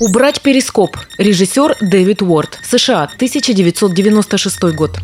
Убрать перископ. Режиссер Дэвид Уорд. США, 1996 год.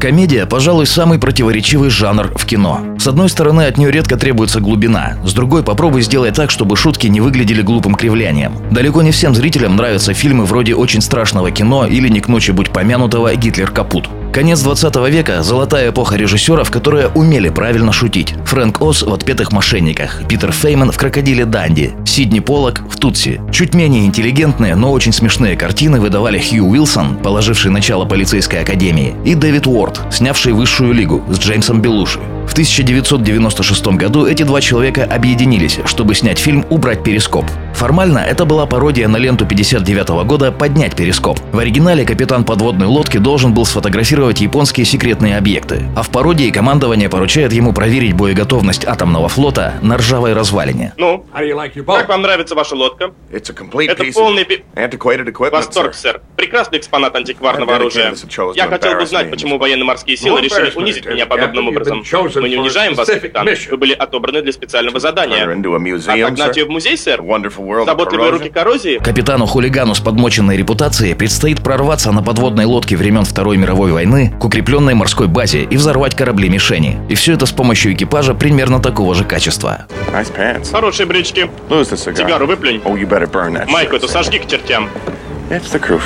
Комедия, пожалуй, самый противоречивый жанр в кино. С одной стороны, от нее редко требуется глубина, с другой, попробуй сделать так, чтобы шутки не выглядели глупым кривлянием. Далеко не всем зрителям нравятся фильмы вроде «Очень страшного кино» или «Не к ночи будь помянутого» «Гитлер капут». Конец 20 века – золотая эпоха режиссеров, которые умели правильно шутить. Фрэнк Оз в «Отпетых мошенниках», Питер Фейман в «Крокодиле Данди», Сидни Поллок в «Тутси». Чуть менее интеллигентные, но очень смешные картины выдавали Хью Уилсон, положивший начало полицейской академии, и Дэвид Уорд, снявший «Высшую лигу» с Джеймсом Белуши. В 1996 году эти два человека объединились, чтобы снять фильм «Убрать перископ». Формально это была пародия на ленту 59 года «Поднять перископ». В оригинале капитан подводной лодки должен был сфотографировать японские секретные объекты, а в пародии командование поручает ему проверить боеготовность атомного флота на ржавой развалине. Ну, как вам нравится ваша лодка? Это полный пи... Восторг, сэр. Прекрасный экспонат антикварного оружия. Я хотел бы знать, почему военно-морские силы решили унизить меня подобным образом. Мы не унижаем вас, капитан. Вы были отобраны для специального задания. Отогнать ее в музей, сэр? Заботливые руки коррозии? Капитану-хулигану с подмоченной репутацией предстоит прорваться на подводной лодке времен Второй мировой войны к укрепленной морской базе и взорвать корабли-мишени. И все это с помощью экипажа примерно такого же качества. Хорошие брючки. Сигару выплюнь. Oh, Майку эту сожги к чертям.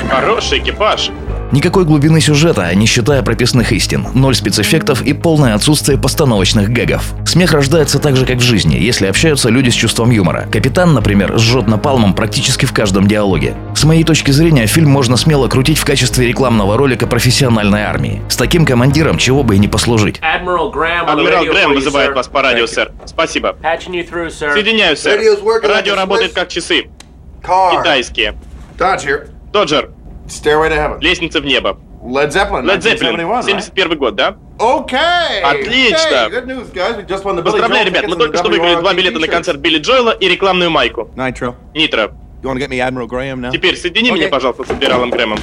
Хороший экипаж. Никакой глубины сюжета, не считая прописных истин, ноль спецэффектов и полное отсутствие постановочных гэгов. Смех рождается так же, как в жизни, если общаются люди с чувством юмора. Капитан, например, жжет напалмом практически в каждом диалоге. С моей точки зрения, фильм можно смело крутить в качестве рекламного ролика профессиональной армии. С таким командиром чего бы и не послужить. Адмирал Грэм вызывает вас по радио, сэр. Спасибо. Соединяю, сэр. Радио работает как часы. Китайские. Доджер. Лестница в небо. Led Zeppelin, Led Zeppelin, 71 год, да? Okay. Отлично. Good news, guys. We just won the Billy Поздравляю, ребят, мы только что выиграли два билета на концерт Билли Джоэла и рекламную майку. Nitro. Нитро. To? Теперь соедини меня, Окей. пожалуйста, с адмиралом Грэмом.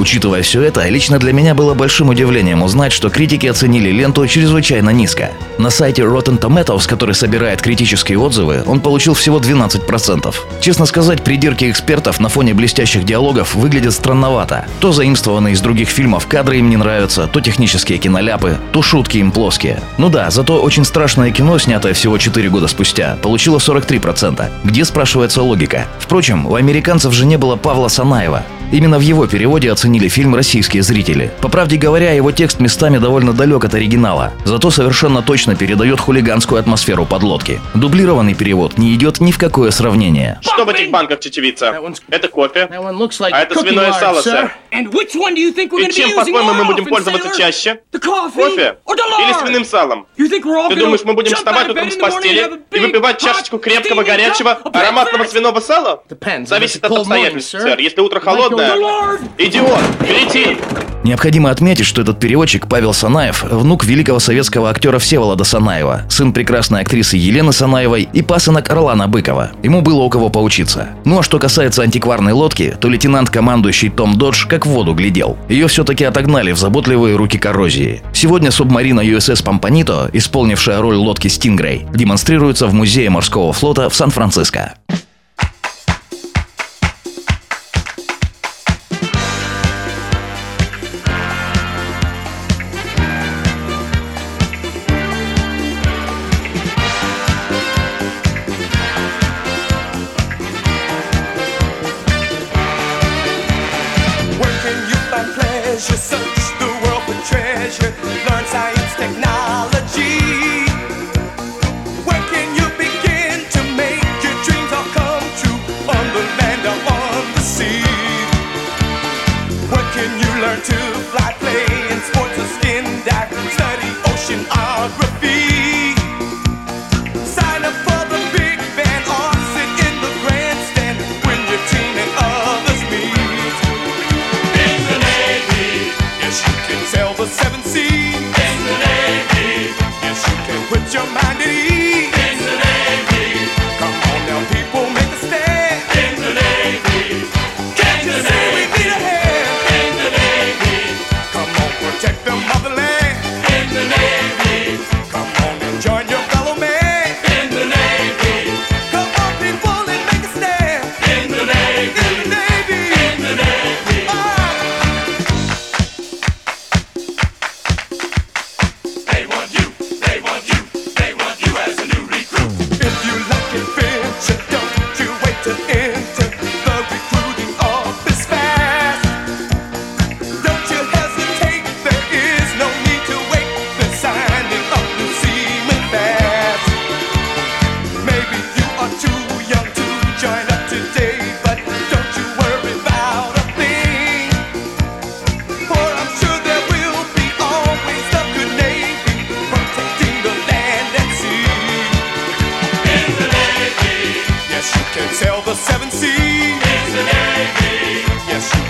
Учитывая все это, лично для меня было большим удивлением узнать, что критики оценили ленту чрезвычайно низко. На сайте Rotten Tomatoes, который собирает критические отзывы, он получил всего 12%. Честно сказать, придирки экспертов на фоне блестящих диалогов выглядят странновато. То заимствованные из других фильмов кадры им не нравятся, то технические киноляпы, то шутки им плоские. Ну да, зато очень страшное кино, снятое всего 4 года спустя, получило 43%. Где, спрашивается, логика? Впрочем, у американцев же не было Павла Санаева. Именно в его переводе оценили фильм российские зрители. По правде говоря, его текст местами довольно далек от оригинала, зато совершенно точно передает хулиганскую атмосферу подлодки. Дублированный перевод не идет ни в какое сравнение. Что в этих банках чечевица? Это кофе. А это свиное сало, сэр. И чем, по-твоему, мы будем пользоваться чаще? Кофе или свиным салом? Ты думаешь, мы будем вставать утром с постели и выпивать чашечку крепкого горячего ароматного свиного сала? Depends. Зависит от обстоятельств, сэр. Если утро холодное... Lord. Идиот! Кретин! Необходимо отметить, что этот переводчик Павел Санаев – внук великого советского актера Всеволода Санаева, сын прекрасной актрисы Елены Санаевой и пасынок Орлана Быкова. Ему было у кого поучиться. Ну а что касается антикварной лодки, то лейтенант-командующий Том Додж как в воду глядел. Ее все-таки отогнали в заботливые руки коррозии. Сегодня субмарина USS Помпанито, исполнившая роль лодки Стингрей, демонстрируется в Музее морского флота в Сан-Франциско. your mind.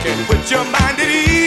can put your mind at ease.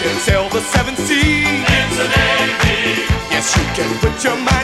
can sail the seven seas. It's a navy. Yes, you can put your mind.